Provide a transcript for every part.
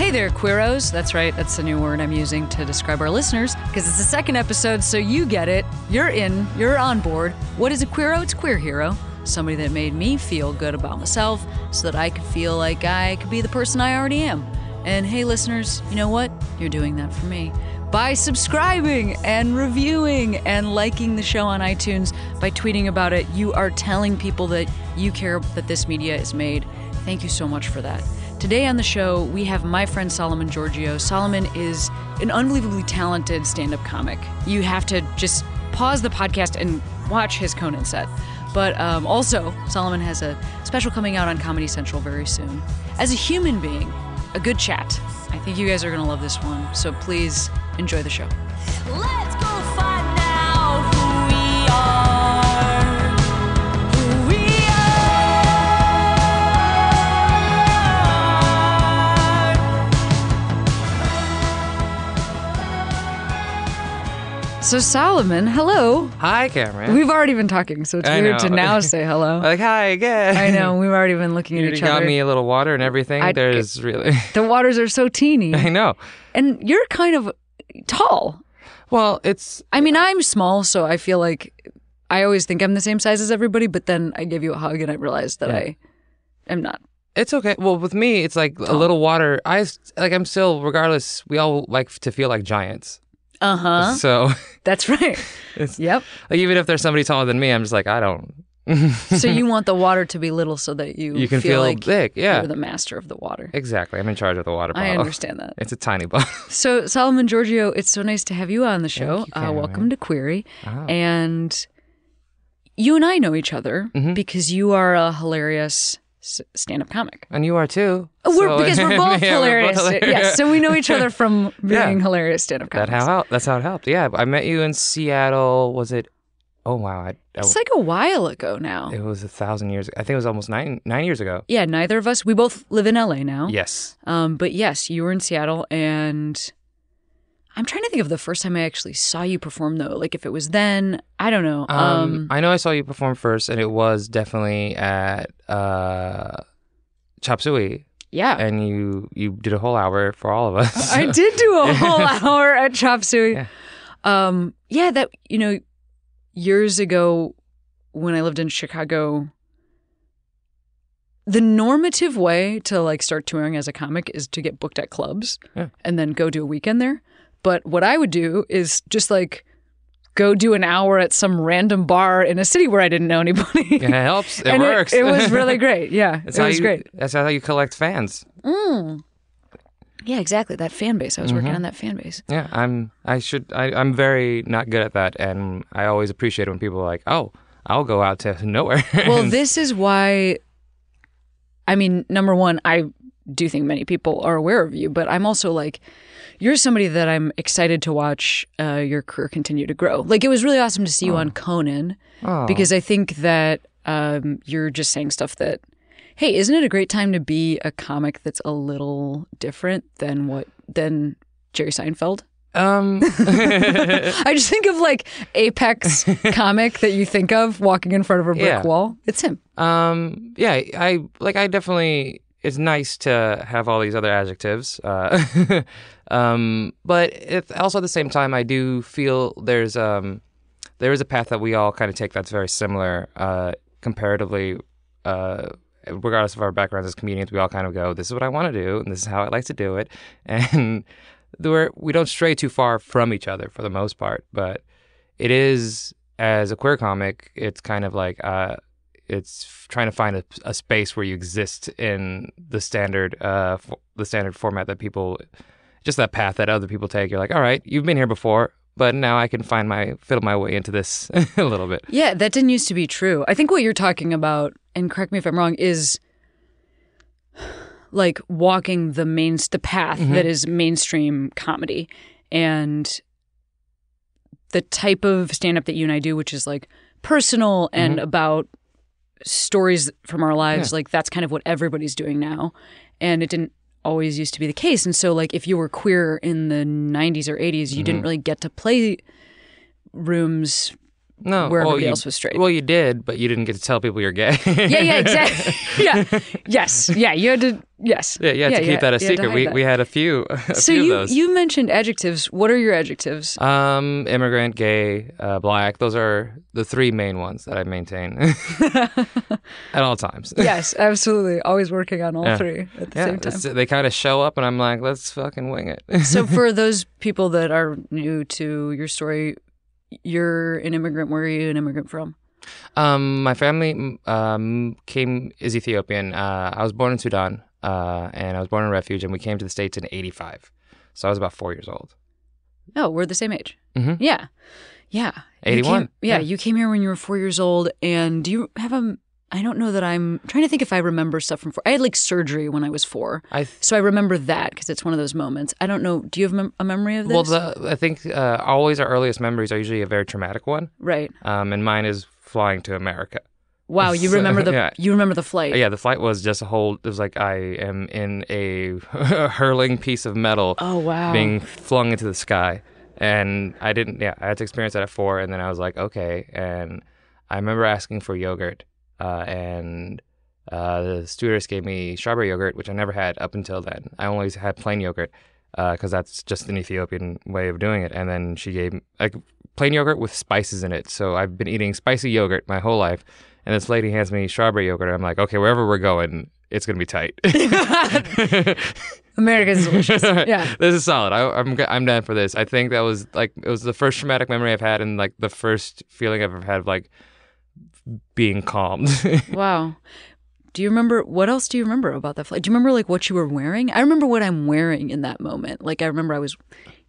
Hey there, Queeros. That's right, that's the new word I'm using to describe our listeners because it's the second episode, so you get it. You're in, you're on board. What is a Queero? It's Queer Hero. Somebody that made me feel good about myself so that I could feel like I could be the person I already am. And hey, listeners, you know what? You're doing that for me. By subscribing and reviewing and liking the show on iTunes, by tweeting about it, you are telling people that you care that this media is made. Thank you so much for that. Today on the show, we have my friend Solomon Georgio. Solomon is an unbelievably talented stand up comic. You have to just pause the podcast and watch his Conan set. But um, also, Solomon has a special coming out on Comedy Central very soon. As a human being, a good chat. I think you guys are going to love this one. So please enjoy the show. Let's go So, Solomon, hello. Hi, Cameron. We've already been talking, so it's I weird to now say hello. like hi again. I know, we've already been looking You at each other. You got other. me a little water and everything. I'd- There's really, The waters are so teeny. I know. And you're kind of tall. Well, it's I mean, I'm small, so I feel like I always think I'm the same size as everybody, but then I give you a hug and I realize that. I am not. it's okay. Well, with me, it's like a little water. I s- like. I'm still, regardless. We all like to feel like giants. Uh huh. So, That's right. it's, Yep. like even if there's somebody taller than me, I'm just like I don't. So you want the water to be little so that you, You can feel, like big. Yeah, you're the master of the water. exactly. I'm in charge of the water bottle. I understand that. It's a tiny bottle. So, Solomon Georgio, it's so nice to have you on the show. you, uh, welcome to Queery. Oh. And you and I know each other Mm-hmm. because you are a hilarious s- stand up comic. and you are too. We're, So- because we're both Yeah, we're hilarious. both Yes, so we know each other from being Yeah. hilarious stand up comics. That how that's how it helped. Yeah, I met you in Seattle. Was it? Oh wow! I, I, It's like a while ago now. it was a thousand years. I think it was almost nine nine years ago. Yeah, neither of us. We both live in LA now. Yes. Um, but yes, you were in Seattle, and I'm trying to think of the first time I actually saw you perform, though. Like if it was then, I don't know. Um, Um, I know I saw you perform first, and it was definitely at uh, Chop Suey, yeah, and you you did a whole hour for all of us. I did do a whole hour at Chop Suey. Yeah. Um, yeah, that you know, years ago when I lived in Chicago, the normative way to like start touring as a comic is to get booked at clubs Yeah. and then go do a weekend there. But what I would do is just like go do an hour at some random bar in a city where I didn't know anybody. Yeah, it helps. It and works. It, was really great. Yeah, That's it was you, great. That's how you collect fans. Mm. Yeah, exactly. That fan base. I was Mm-hmm. working on that fan base. Yeah, I'm. I should. I, I'm very not good at that, and I always appreciate when people are like, "Oh, I'll go out to nowhere." Well, this is why. I mean, number one, I do think many people are aware of you, but I'm also like, you're somebody that I'm excited to watch uh, your career continue to grow. Like, it was really awesome to see you on Conan Oh. because I think that um, you're just saying stuff that, hey, isn't it a great time to be a comic that's a little different than what than Jerry Seinfeld? um, I just think of like Apex comic that you think of walking in front of a brick Yeah. wall. It's him. Um, yeah, I like. I definitely. It's nice to have all these other adjectives, uh, um, but also at the same time, I do feel there's um, there is a path that we all kind of take that's very similar, uh, comparatively. Uh, regardless of our backgrounds as comedians, we all kind of go, "This is what I want to do, and this is how I like to do it," and we're, we don't stray too far from each other for the most part. But it is as a queer comic, it's kind of like uh, it's trying to find a, a space where you exist in the standard uh, f- the standard format that people just that path that other people take. You're like, all right, you've been here before, but now I can find my fiddle my way into this a little bit. Yeah, that didn't used to be true. I think what you're talking about, and correct me if I'm wrong, is like walking the main the path that is mainstream comedy and the type of stand up that you and I do, which is like personal and about stories from our lives. Like that's kind of what everybody's doing now, and it didn't always used to be the case. And so, like, if you were queer in the '90s or '80s, you didn't mm-hmm. really get to play rooms No, where well, everybody you, else was straight. Well, you did, but you didn't get to tell people you're gay. yeah, yeah, exactly. yeah, yes, yeah. You had to, yes. yeah, you had to keep that a you had to secret. We that. we had a few, a so few you of those. you mentioned adjectives. What are your adjectives? Um, immigrant, gay, uh, black. Those are the three main ones that I maintain at all times. yes, absolutely. Always working on all Yeah. three at the Yeah, same time. they kind of show up, and I'm like, let's fucking wing it. so for those people that are new to your story, you're an immigrant. Where are you an immigrant from? um, my family um, came is Ethiopian. Uh, I was born in Sudan, uh, and I was born in a refuge, and we came to the states in '85. So I was about four years old. Oh, we're the same age. Mhm. Yeah, yeah. You 81, came- yeah, yeah. you came here when you were four years old, and do you have a? I don't know that I'm trying to think if I remember stuff from four. I had like surgery when I was four. I So I remember that because it's one of those moments. I don't know. Do you have mem- a memory of this? well, the, I think uh, always our earliest memories are usually a very traumatic one, right. um, and mine is flying to America. Wow, you remember the yeah. you remember the flight. Yeah, the flight was just a whole. It was like I am in a hurling piece of metal Oh wow. being flung into the sky, and I didn't. Yeah, I had to experience that at four, and then I was like, okay. And I remember asking for yogurt, uh, and uh, the stewardess gave me strawberry yogurt, which I never had up until then. I always had plain yogurt because that's just an Ethiopian way of doing it. And then she gave like plain yogurt with spices in it. So I've been eating spicy yogurt my whole life. And this lady hands me strawberry yogurt. And I'm like, okay, wherever we're going, it's gonna be tight. America's delicious. Yeah. this is solid. I, I'm g- I'm down for this. I think that was like it was the first traumatic memory I've had, and like the first feeling I've ever had of like being calmed. Wow. Do you remember what else do you remember about that flight? Do you remember like what you were wearing? I remember what I'm wearing in that moment. Like I remember I was,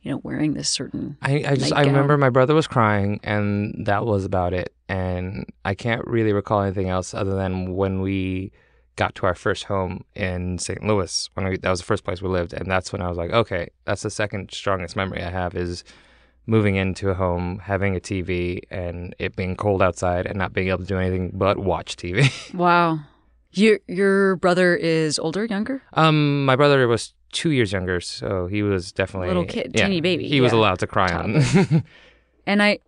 you know, wearing this certain I, I just I remember my brother was crying, and that was about it. And I can't really recall anything else other than when we got to our first home in St. Louis. When we, that was the first place we lived, and that's when I was like, okay, that's the second strongest memory I have is moving into a home, having a TV, and it being cold outside, and not being able to do anything but watch TV. Wow. Your your brother is older, younger? um, my brother was two years younger, so he was definitely Little kid, yeah, teeny baby, He was allowed to cry on. And I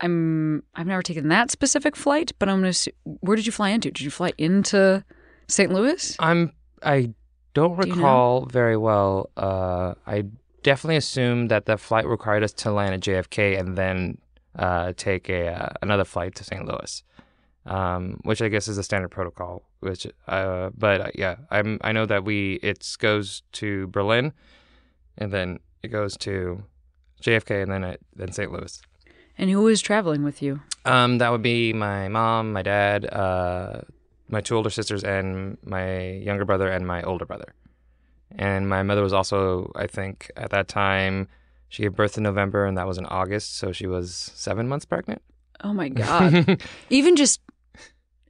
I'm I've never taken that specific flight, but I'm gonna assu- where did you fly into? Did you fly into St. Louis? I'm I don't Do you know? recall very well. Uh, I definitely assumed that the flight required us to land at JFK and then uh, take a uh, another flight to St. Louis, um, which I guess is a standard protocol. Which, uh, but uh, yeah, I'm I know that we it goes to Berlin, and then it goes to JFK and then it, then St. Louis. And who was traveling with you? Um, that would be my mom, my dad, uh, my two older sisters, and my younger brother and my older brother. And my mother was also, I think, at that time, she gave birth in November, and that was in August, so she was seven months pregnant. Oh my god. Even just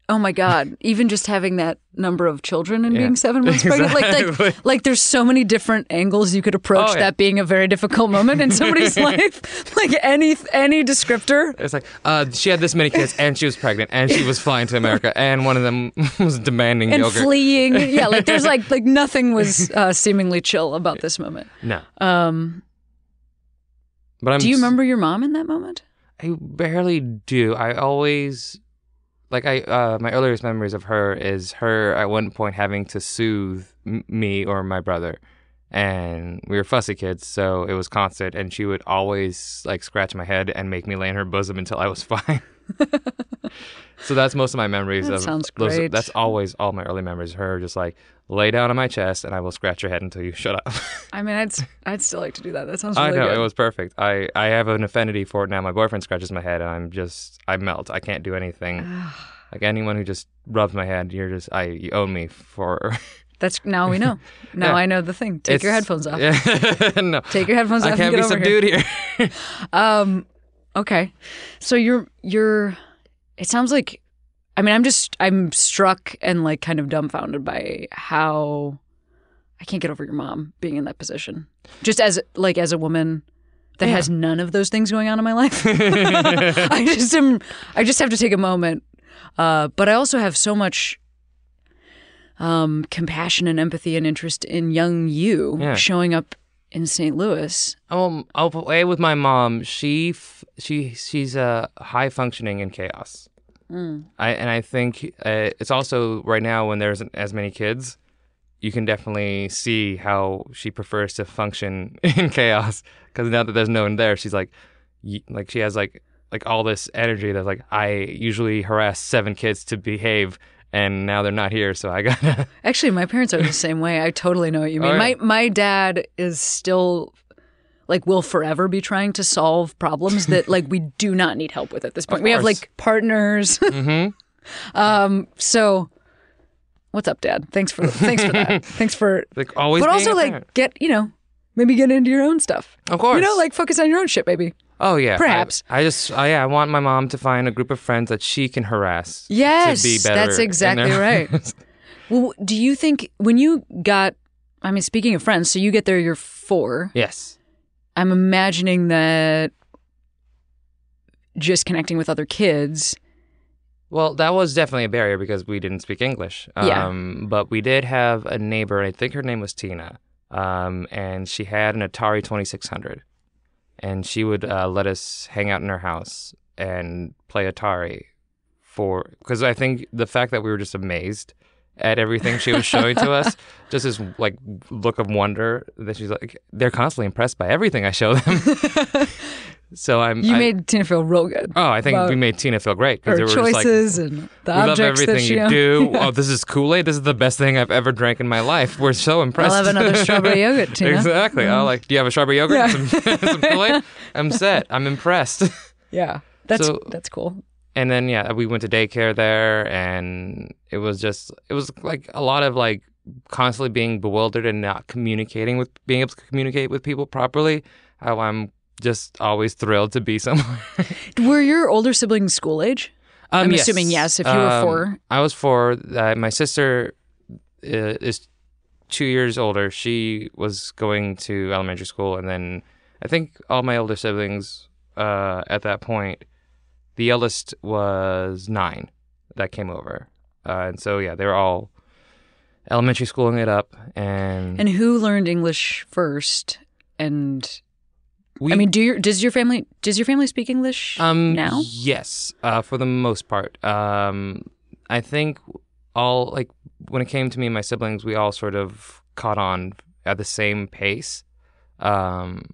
Oh my god. Even just having that number of children and Yeah. being 7 months pregnant like, like like there's so many different angles you could approach Oh, yeah. that being a very difficult moment in somebody's life. Like any any descriptor. It's like uh, she had this many kids, and she was pregnant, and she was flying to America, and one of them was demanding and yogurt. fleeing. Yeah, like there's like like nothing was uh, seemingly chill about this moment. no, Um, but I'm. do you remember your mom in that moment? I barely do. I always like I uh my earliest memories of her is her at one point having to soothe m- me or my brother. And we were fussy kids, so it was constant and she would always like scratch my head and make me lay in her bosom until I was fine. so that's most of my memories That of sounds those- great. that's always all my early memories her just like lay down on my chest and I will scratch your head until you shut up. I mean, I'd I'd still like to do that. That sounds I know good. it was perfect. I I have an affinity for it now. My boyfriend scratches my head, and I'm just I melt. I can't do anything. like anyone who just rubs my head, you're just I you own me for. That's now we know. Now Yeah. I know the thing. Take your headphones off. Yeah. no, Take your headphones I off. can't and be over here. subdued here. Um, okay. So you're you're. It sounds like. I mean, I'm just I'm struck and like kind of dumbfounded by how I can't get over your mom being in that position. Just as like as a woman, that has none of those things going on in my life. I just am. I just have to take a moment. Uh, but I also have so much um, compassion and empathy and interest in young you Yeah. showing up in St. Louis. Um, I'll play with my mom. She f- she she's uh, high functioning in chaos. I and I think uh, it's also right now when there's as many kids, you can definitely see how she prefers to function in chaos. Because now that there's no one there, she's like, y- like she has like like all this energy that's like I usually harass seven kids to behave, and now they're not here, so I gotta. Actually, my parents are the same way. I totally know what you mean. Oh, yeah. My my dad is still like will forever be trying to solve problems that like we do not need help with at this point. We have like partners. hmm um so what's up, dad? Thanks for thanks for that. thanks for Like always, But also like parent. get, you know, maybe get into your own stuff. of course, You know, like focus on your own shit, baby. Oh yeah, Perhaps. I, just I, yeah, I want my mom to find a group of friends that she can harass. Yes, to be better. that's exactly right. Well, do you think when you got I mean, speaking of friends, so you get there, you're four. yes. I'm imagining that just connecting with other kids. Well, that was definitely a barrier because we didn't speak English. Yeah. Um, but we did have a neighbor, and I think her name was Tina, um, and she had an Atari 2600. And she would uh, let us hang out in her house and play Atari for, because I think the fact that we were just amazed at everything she was showing to us, just this like look of wonder that she's like, they're constantly impressed by everything I show them. so I'm, You I- made Tina feel real good. oh, I think we made Tina feel great because Her just like, choices and the we love everything that she you owned. do. Oh, this is Kool Aid. This is the best thing I've ever drank in my life. We're so impressed. I'll have another strawberry yogurt, Tina. Mm. exactly. I'll like. Do you have a strawberry yogurt? Yeah. Some, some Kool Aid. I'm set. I'm impressed. Yeah, that's So- that's cool. And then yeah, we went to daycare there, and it was just it was like a lot of like constantly being bewildered and not communicating with being able to communicate with people properly. How I'm just always thrilled to be somewhere. Were your older siblings school age? Um, I'm assuming yes, if you were Um, four. I was four. Uh, my sister uh, is two years older. She was going to elementary school, and then I think all my older siblings uh, at that point, the eldest was nine that came over, uh, and so yeah, they were all elementary schooling it up, and, And who learned English first? And we, I mean, do your does your family does your family speak English Um, now? Yes, uh, for the most part. Um, I think all like when it came to me and my siblings, we all sort of caught on at the same pace. Um,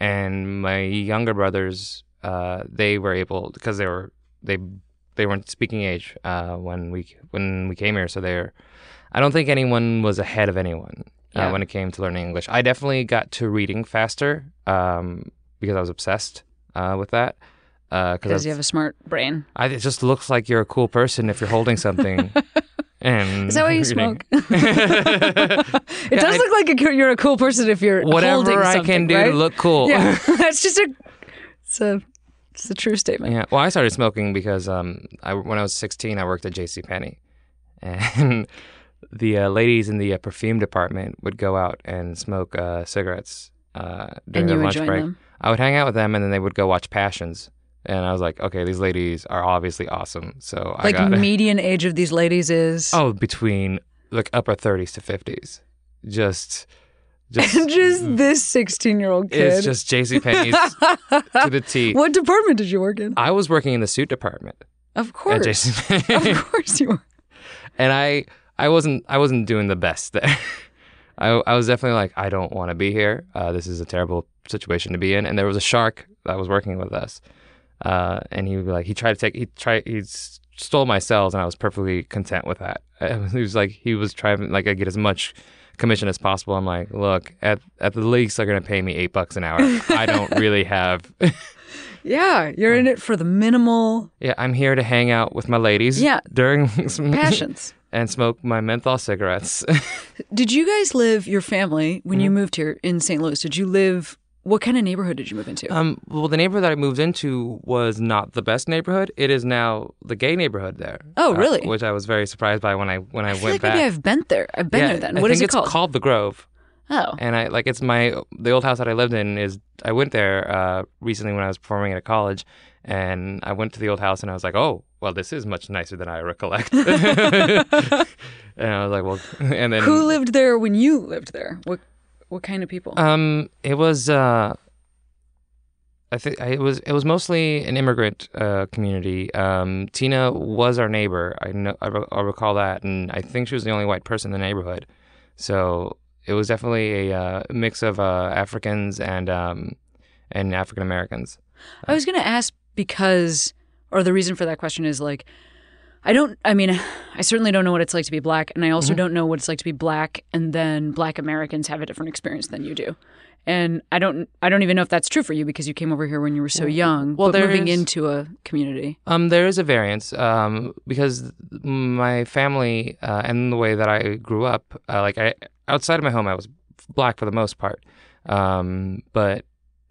and my younger brothers, uh, they were able because they were they they weren't speaking age uh, when we when we came here, so they're. I don't think anyone was ahead of anyone Yeah. uh, when it came to learning English. I definitely got to reading faster um, because I was obsessed uh, with that. Because Because you have a smart brain. I, it just looks like you're a cool person if you're holding something. and Is that why you reading. smoke? It does I- look like a, you're a cool person if you're holding Whatever I can do right? to look cool. Yeah, that's just a it's a it's a true statement. Yeah. Well, I started smoking because um, I, when I was 16, I worked at J.C. Penney, and the uh, ladies in the uh, perfume department would go out and smoke uh, cigarettes uh, during their lunch break. them. I would hang out with them, and then they would go watch Passions. And I was like, okay, these ladies are obviously awesome. So I Like got median age of these ladies is oh between like upper 30s to 50s, just just just this 16 year old kid. it's just J.C. Penney's to the T. what department did you work in? I was working in the suit department Of course. at course, J.C. of course you were. and I I wasn't I wasn't doing the best there. I I was definitely like I don't want to be here. Uh, this is a terrible situation to be in. And there was a shark that was working with us, uh, and he would be like he tried to take he tried he stole my cells, and I was perfectly content with that. He was like he was trying like I get as much commission as possible. I'm like, look at at the least they're gonna pay me eight bucks an hour. I don't really have. Yeah, you're in it for the minimal yeah, I'm here to hang out with my ladies. Yeah. during some passions. and smoke my menthol cigarettes. Did you guys live your family when Mm-hmm. you moved here in St. Louis? Did you live? What kind of neighborhood did you move into? Um, well, the neighborhood that I moved into was not the best neighborhood. It is now the gay neighborhood there. Oh, uh, really? which I was very surprised by when I when I, I went like back. maybe I've been there. I've been yeah, there then. I What is think it it's called? the Grove. Oh. and I like it's my the old house that I lived in is I went there uh, recently when I was performing at a college, and I went to the old house and I was like, oh, well, this is much nicer than I recollect. and I was like, well, and then Who lived there when you lived there? What what kind of people? Um, it was uh, I think it was it was mostly an immigrant uh, community. Um, Tina was our neighbor. I know I, re- I recall that, and I think she was the only white person in the neighborhood. So it was definitely a uh, mix of uh, Africans and um, and African Americans. I was going to ask because, or the reason for that question is like, I don't, I mean, I certainly don't know what it's like to be black. And I also Mm-hmm. don't know what it's like to be black and then black Americans have a different experience than you do. And I don't, I don't even know if that's true for you because you came over here when you were so young. well, but moving is- into a community. Um, there is a variance um, because my family uh, and the way that I grew up, uh, like I outside of my home, I was black for the most part. Um, but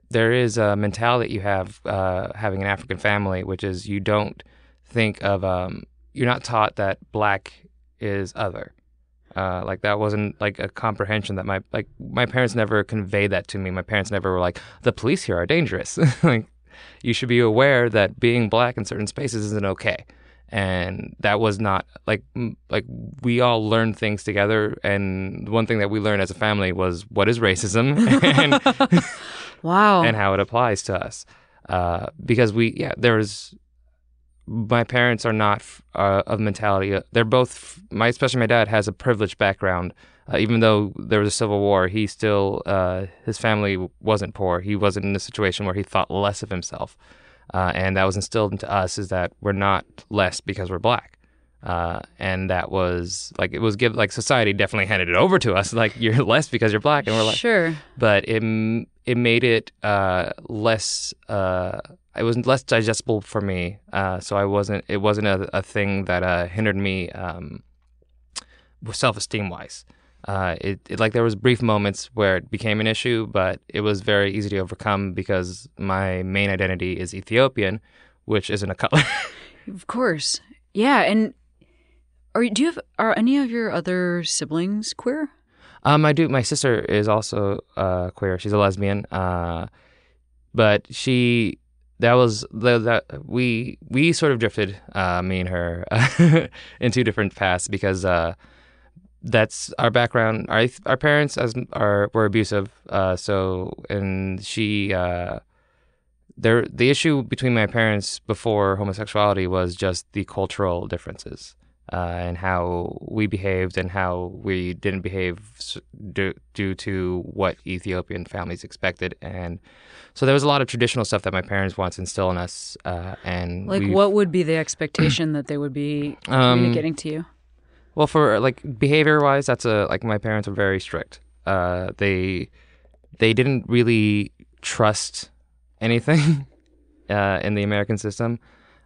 there is a mentality you have uh, having an African family, which is you don't think of um, you're not taught that black is other. Uh, like that wasn't like a comprehension that my like my parents never conveyed that to me. My parents never were like the police here are dangerous. like you should be aware that being black in certain spaces isn't okay. And that was not like m- like we all learned things together. And one thing that we learned as a family was what is racism and Wow. and how it applies to us. Uh, because we, yeah, there's, my parents are not uh, of mentality. uh, They're both, my especially my dad has a privileged background. Uh, even though there was a civil war, he still, uh, his family wasn't poor. He wasn't in a situation where he thought less of himself. Uh, and that was instilled into us is that we're not less because we're black. Uh, and that was like it was give like society definitely handed it over to us like you're less because you're black and we're like sure. but it it made it uh, less. Uh, it was less digestible for me, uh, so I wasn't. It wasn't a, a thing that uh, hindered me um, self esteem wise. Uh, it, it like there was brief moments where it became an issue, but it was very easy to overcome because my main identity is Ethiopian, which isn't a color. Of course. Yeah. And are do you have, are any of your other siblings queer? Um, I do. My sister is also uh, queer. She's a lesbian. Uh, but she, that was the, that we we sort of drifted, uh, me and her, in two different paths because uh, that's our background. Our our parents as are were abusive. Uh, so and she. Uh, there, the issue between my parents before homosexuality was just the cultural differences uh, and how we behaved and how we didn't behave s- due, to what Ethiopian families expected. And so there was a lot of traditional stuff that my parents wanted to instill in us. Uh, and Like, what would be the expectation that they would be Um, communicating to you? Well, for like behavior wise, that's a like my parents were very strict. Uh, they they didn't really trust anything uh, in the American system.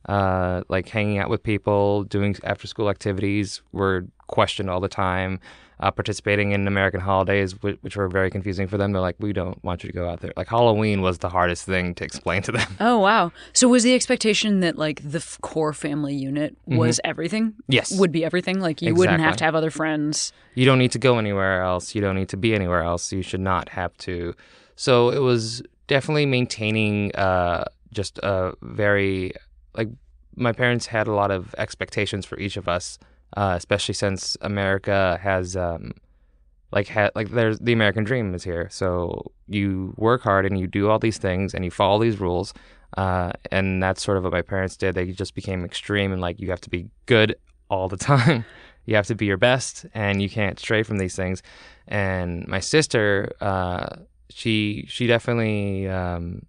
Uh, like hanging out with people, doing after school activities were questioned all the time. Uh, participating in American holidays, which, which were very confusing for them. They're like, we don't want you to go out there. Like Halloween was the hardest thing to explain to them. Oh, wow. So was the expectation that, like, the f- core family unit was everything? Mm-hmm. Yes. Would be everything? Like, you wouldn't have to have other friends? you don't need to go anywhere else. You don't need to be anywhere else. You should not have to. So it was definitely maintaining uh, just a very like my parents had a lot of expectations for each of us, uh, especially since America has um, like had like there's the American dream is here. So you work hard and you do all these things and you follow these rules. Uh, and that's sort of what my parents did. They just became extreme and like you have to be good all the time. you have to be your best and you can't stray from these things. And my sister, uh, she she definitely um,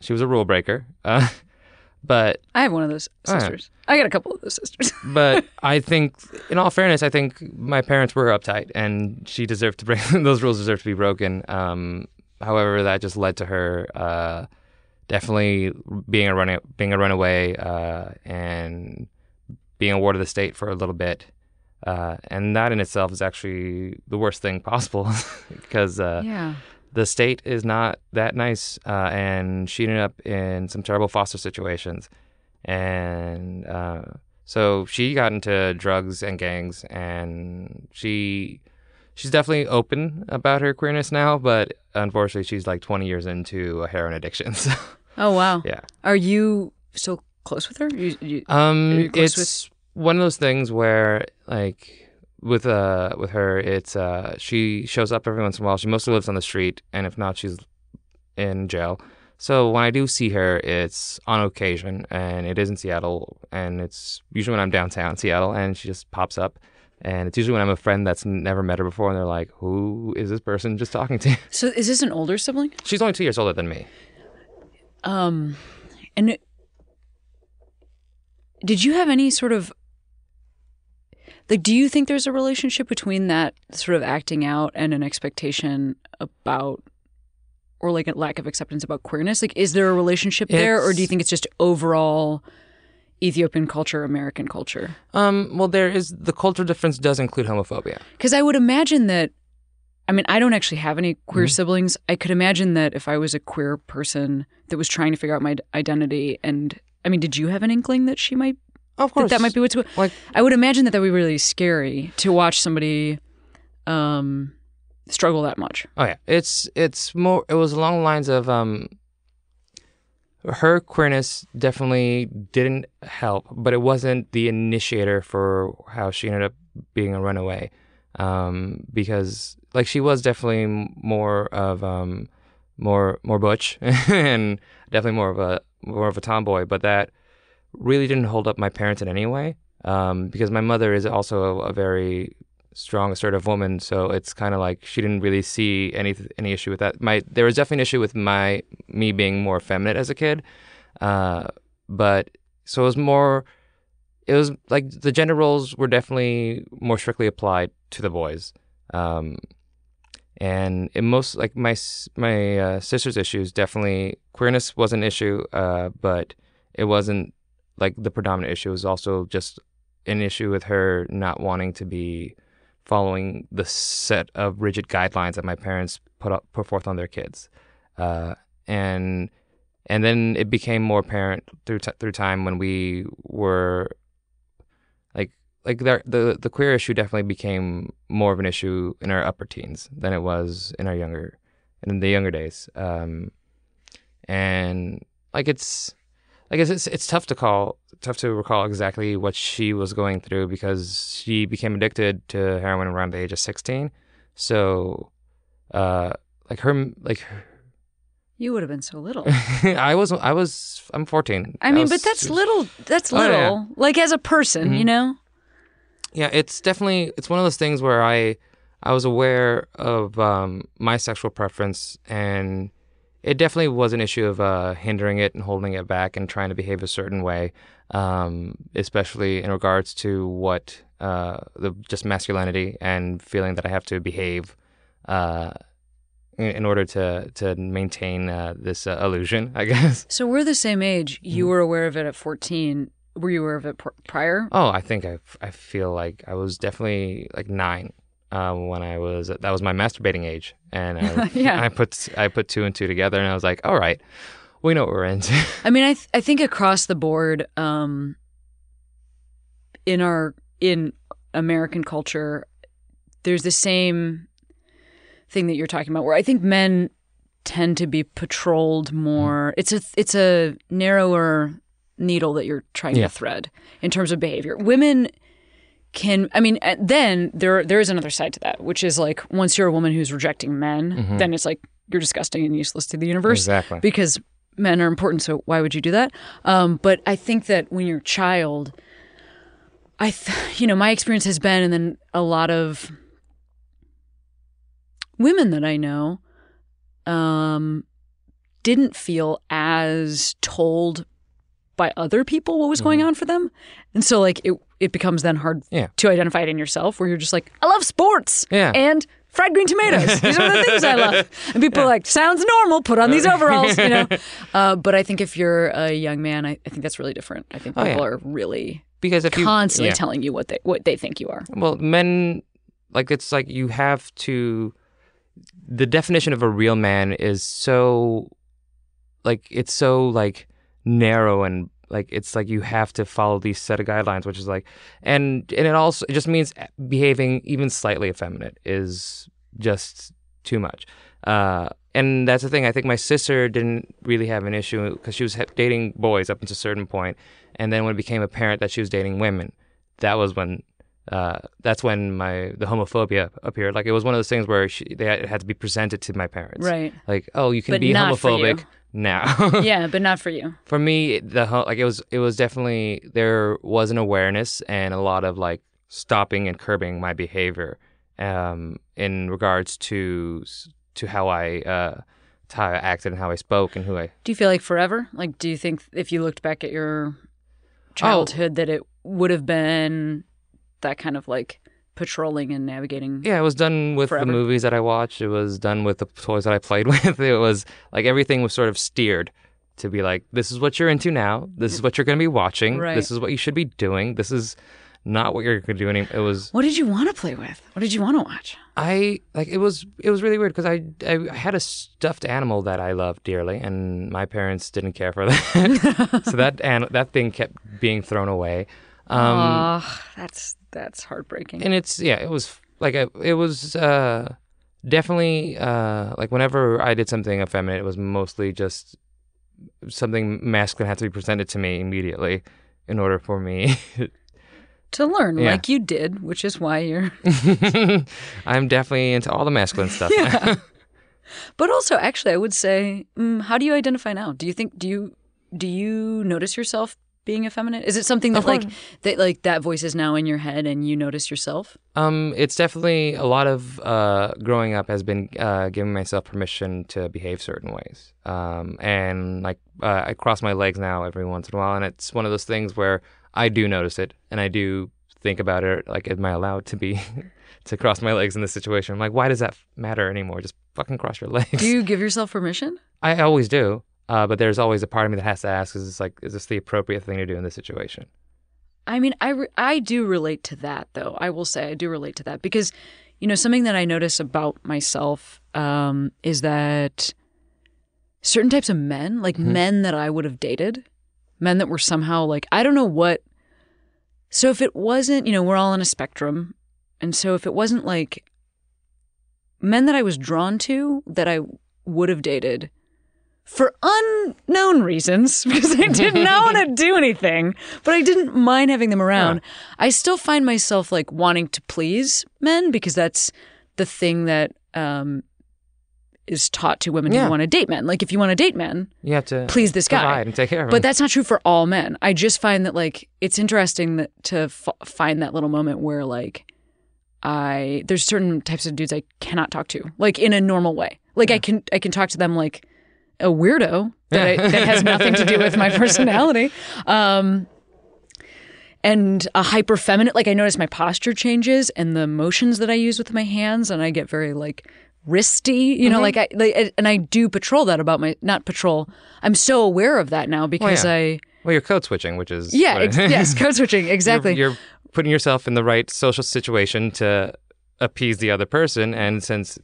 she was a rule breaker. But I have one of those sisters. I got a couple of those sisters. but I think, in all fairness, I think my parents were uptight, and she deserved to break those rules. Deserved to be broken. Um, however, that just led to her uh, definitely being a run being a runaway uh, and being a ward of the state for a little bit. Uh, and that in itself is actually the worst thing possible because uh, yeah. The state is not that nice, uh, and she ended up in some terrible foster situations, and uh, so she got into drugs and gangs, and she she's definitely open about her queerness now, but unfortunately, she's like 20 years into a heroin addiction. So Oh wow. yeah. Are you still close with her? You, you, Um, it's one of those things where like with uh with her, it's uh she shows up every once in a while. She mostly lives on the street, and if not, she's in jail. So when I do see her, it's on occasion, and it is in Seattle, and it's usually when I'm downtown Seattle, and she just pops up. And it's usually when I'm a friend that's never met her before, and they're like, "Who is this person just talking to?" so is this an older sibling? She's only two years older than me. Um, and it- did you have any sort of like? Do you think there's a relationship between that sort of acting out and an expectation about, or like a lack of acceptance about queerness? Like, is there a relationship there, or do you think it's just overall Ethiopian culture, American culture? Um, well, there is the culture difference does include homophobia. Because I would imagine that. I mean, I don't actually have any queer Mm-hmm. siblings. I could imagine that if I was a queer person that was trying to figure out my identity, and I mean, did you have an inkling that she might Of course. that that might be what's like I would imagine that that would be really scary to watch somebody um, struggle that much. Oh yeah, it's it's more. It was along the lines of um. Her queerness definitely didn't help, but it wasn't the initiator for how she ended up being a runaway, um, because like she was definitely more of um, more more butch and definitely more of a more of a tomboy, but that really didn't hold up my parents in any way, um, because my mother is also a, a very strong, assertive woman. So it's kind of like she didn't really see any any issue with that. My there was definitely an issue with my me being more feminine as a kid, uh, but so it was more. It was like the gender roles were definitely more strictly applied to the boys, um, and in most like my my uh, sister's issues definitely queerness was an issue, uh, but it wasn't like the predominant issue. Was also just an issue with her not wanting to be following the set of rigid guidelines that my parents put up, put forth on their kids, uh, and and then it became more apparent through t- through time when we were like like the, the the queer issue definitely became more of an issue in our upper teens than it was in our younger in the younger days, um, and like it's I guess it's it's tough to call tough to recall exactly what she was going through because she became addicted to heroin around the age of 16 so uh like her like You would have been so little. I was I was I'm 14 I mean, was- but that's little. That's Oh, yeah. little. Like as a person, you Mhm. know. yeah it's definitely it's one of those things where I I was aware of um my sexual preference and it definitely was an issue of uh, hindering it and holding it back and trying to behave a certain way, um, especially in regards to what uh, the just masculinity and feeling that I have to behave uh, in, in order to to maintain uh, this uh, illusion, I guess. So we're the same age. You were aware of it at fourteen. Were you aware of it pr- prior? Oh, I think I I feel like I was definitely like nine. Um, when I was that was my masturbating age, and I, Yeah. I put I put two and two together, and I was like, all right, we know what we're into. I mean, I th- I think across the board, um, in our in American culture, there's the same thing that you're talking about, where I think men tend to be patrolled more. It's a it's a narrower needle that you're trying Yeah. to thread in terms of behavior. Women can I mean uh, then there there is another side to that, which is like once you're a woman who's rejecting men, then it's like you're disgusting and useless to the universe Exactly. because men are important. So why would you do that? Um, but I think that when you're a child, I, th- you know, my experience has been, and then a lot of women that I know, um, didn't feel as told by other people what was going on for them, and so like it it becomes then hard Yeah. to identify it in yourself, where you're just like, I love sports, Yeah. and fried green tomatoes. These are the things I love. And people are like, sounds normal. Put on these overalls, you know. Uh, but I think if you're a young man, I, I think that's really different. I think Oh, people yeah. are really because if you constantly yeah. telling you what they what they think you are. Well, men, like it's like you have to. The definition of a real man is so, like it's so like narrow and like it's like you have to follow these set of guidelines, which is like, and and it also it just means behaving even slightly effeminate is just too much. Uh, and that's the thing. I think my sister didn't really have an issue because she was dating boys up until a certain point, and then when it became apparent that she was dating women, that was when uh, that's when my the homophobia appeared. Like it was one of those things where she, they had, it had to be presented to my parents. Right. Like, oh, you can But be not for you. homophobic now. yeah, but not for you. for me, the like it was it was definitely there was an awareness and a lot of like stopping and curbing my behavior um, in regards to to how I uh, to how I acted and how I spoke and who I Do you feel like forever? Like, do you think if you looked back at your Oh. childhood that it would have been that kind of like patrolling and navigating? Yeah, it was done with Forever. the movies that I watched. It was done with the toys that I played with. It was like everything was sort of steered to be like, this is what you're into now. This is what you're going to be watching. Right. This is what you should be doing. This is not what you're going to do. Any- it was What did you want to play with? What did you want to watch? I like it was it was really weird because I, I had a stuffed animal that I loved dearly, and my parents didn't care for that. so that an- that thing kept being thrown away. Um, Aw, that's that's heartbreaking. and it's yeah it was like a, it was uh definitely uh like whenever i did something effeminate it was mostly just something masculine had to be presented to me immediately in order for me to learn, Yeah. like you did, which is why you're. i'm definitely into all the masculine stuff now. But also, actually, I would say, mm, how do you identify now? Do you think do you do you notice yourself being effeminate? Is it something that like that like that voice is now in your head and you notice yourself? um it's definitely a lot of uh growing up has been uh giving myself permission to behave certain ways um and like uh, i cross my legs now every once in a while and it's one of those things where i do notice it and i do think about it like am i allowed to be to cross my legs in this situation i'm like why does that matter anymore just fucking cross your legs Do you give yourself permission? i always do uh, but there's always a part of me that has to ask is this like is this the appropriate thing to do in this situation I mean, I re- I do relate to that though. I will say I do relate to that because, you know, something that I notice about myself um, is that certain types of men, like men that I would have dated, men that were somehow like I don't know what. So if it wasn't, you know, we're all on a spectrum, and so if it wasn't like men that I was drawn to that I would have dated for unknown reasons because I did not want to do anything, but I didn't mind having them around. I still find myself like wanting to please men because that's the thing that um, is taught to women Yeah. who want to date men. Like if you want to date men, you have to please this guy. and take care of him. But that's not true for all men. I just find that like it's interesting that to f- find that little moment where like I there's certain types of dudes I cannot talk to like in a normal way. Like I can I can talk to them like a weirdo that, I, that has nothing to do with my personality. Um, and a hyper feminine like I notice my posture changes and the motions that I use with my hands and I get very like wristy, you know, like I like, and I do patrol that about my not patrol. I'm so aware of that now because yeah. I well you're code switching which is yeah, ex- yes, code switching exactly. You're, you're putting yourself in the right social situation to appease the other person, and since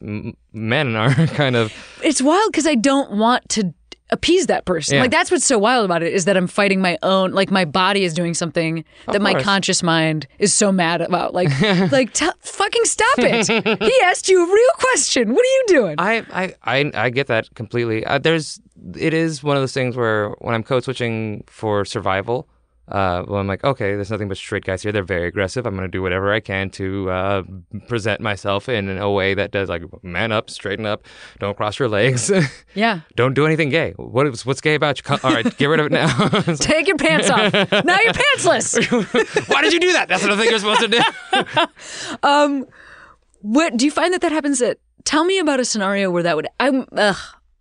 men are kind of it's wild because I don't want to appease that person. Yeah. Like that's what's so wild about it is that I'm fighting my own. Like my body is doing something that my course. conscious mind is so mad about. Like, like t- fucking stop it. he asked you a real question. What are you doing? I I I, I get that completely. Uh, there's it is one of those things where when I'm code switching for survival. Uh, well, I'm like, okay, there's nothing but straight guys here. They're very aggressive. I'm going to do whatever I can to uh, present myself in a way that does like man up, straighten up, don't cross your legs, yeah. don't do anything gay. What is what's gay about you? All right, get rid of it now. Take your pants off. now you're pantsless. Why did you do that? That's what I think you're supposed to do. What do you find that that happens at? Tell me about a scenario where that would. I'm. Ugh,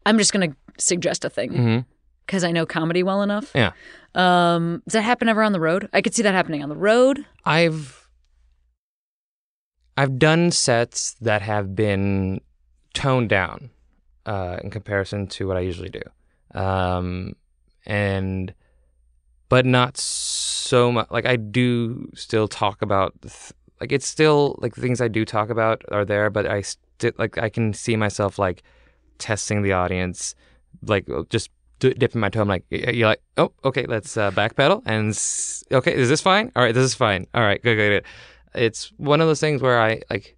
I'm just gonna suggest a thing because I know comedy well enough. yeah. Um, does that happen ever on the road? I could see that happening on the road. I've I've done sets that have been toned down uh, in comparison to what I usually do, um, and but not so much. Like I do still talk about th- like it's still like the things I do talk about are there, but I still like I can see myself like testing the audience, like just dipping my toe. I'm like, you're like, oh, okay, let's uh, backpedal and okay, is this fine? All right, this is fine. All right, good, good, good. It's one of those things where I like,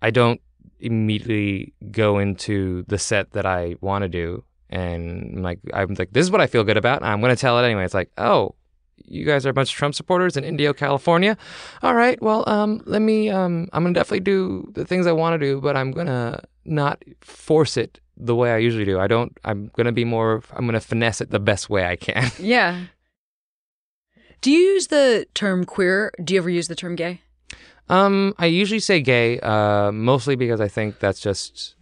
I don't immediately go into the set that I want to do, and I'm like, I'm like, this is what I feel good about. I'm gonna tell it anyway. It's like, oh. You guys are a bunch of Trump supporters in Indio, California. All right. Well, um, let me. Um, I'm gonna definitely do the things I want to do, but I'm gonna not force it the way I usually do. I don't. I'm gonna be more. I'm gonna finesse it the best way I can. Yeah. Do you use the term queer? Do you ever use the term gay? Um, I usually say gay, uh, mostly because I think that's just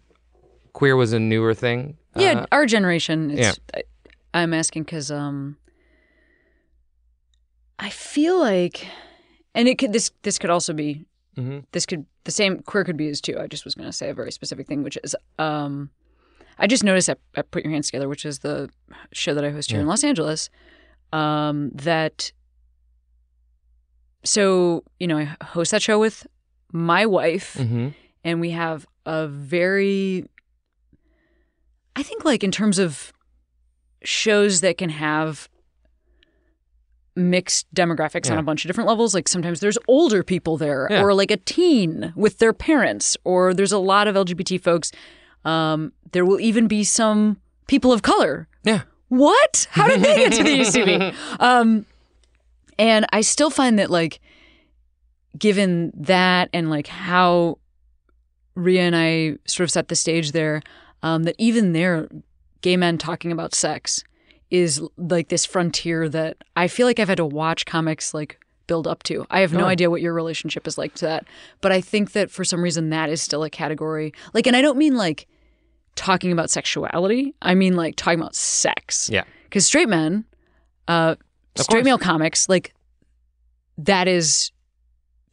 queer was a newer thing. Yeah, Uh, our generation. It's, I, I'm asking because um, I feel like, and it could this this could also be mhm. this could the same queer could be used too. I just was going to say a very specific thing, which is um, I just noticed at, at Put Your Hands Together, which is the show that I host here in Los Angeles, um, that so you know I host that show with my wife Mhm. and we have a very i think like in terms of shows that can have mixed demographics on a bunch of different levels like sometimes there's older people there Yeah. or like a teen with their parents or there's a lot of lgbt folks um, there will even be some people of color Yeah. what how did they get to the ucb um, and i still find that like given that and like how Rhea and I sort of set the stage there, um, that even there, gay men talking about sex is like this frontier that I feel like I've had to watch comics like build up to. I have no Oh. idea what your relationship is like to that, but I think that for some reason that is still a category. Like, and I don't mean like talking about sexuality. I mean like talking about sex. Yeah. Because straight men, uh, Of straight course. male comics, like that is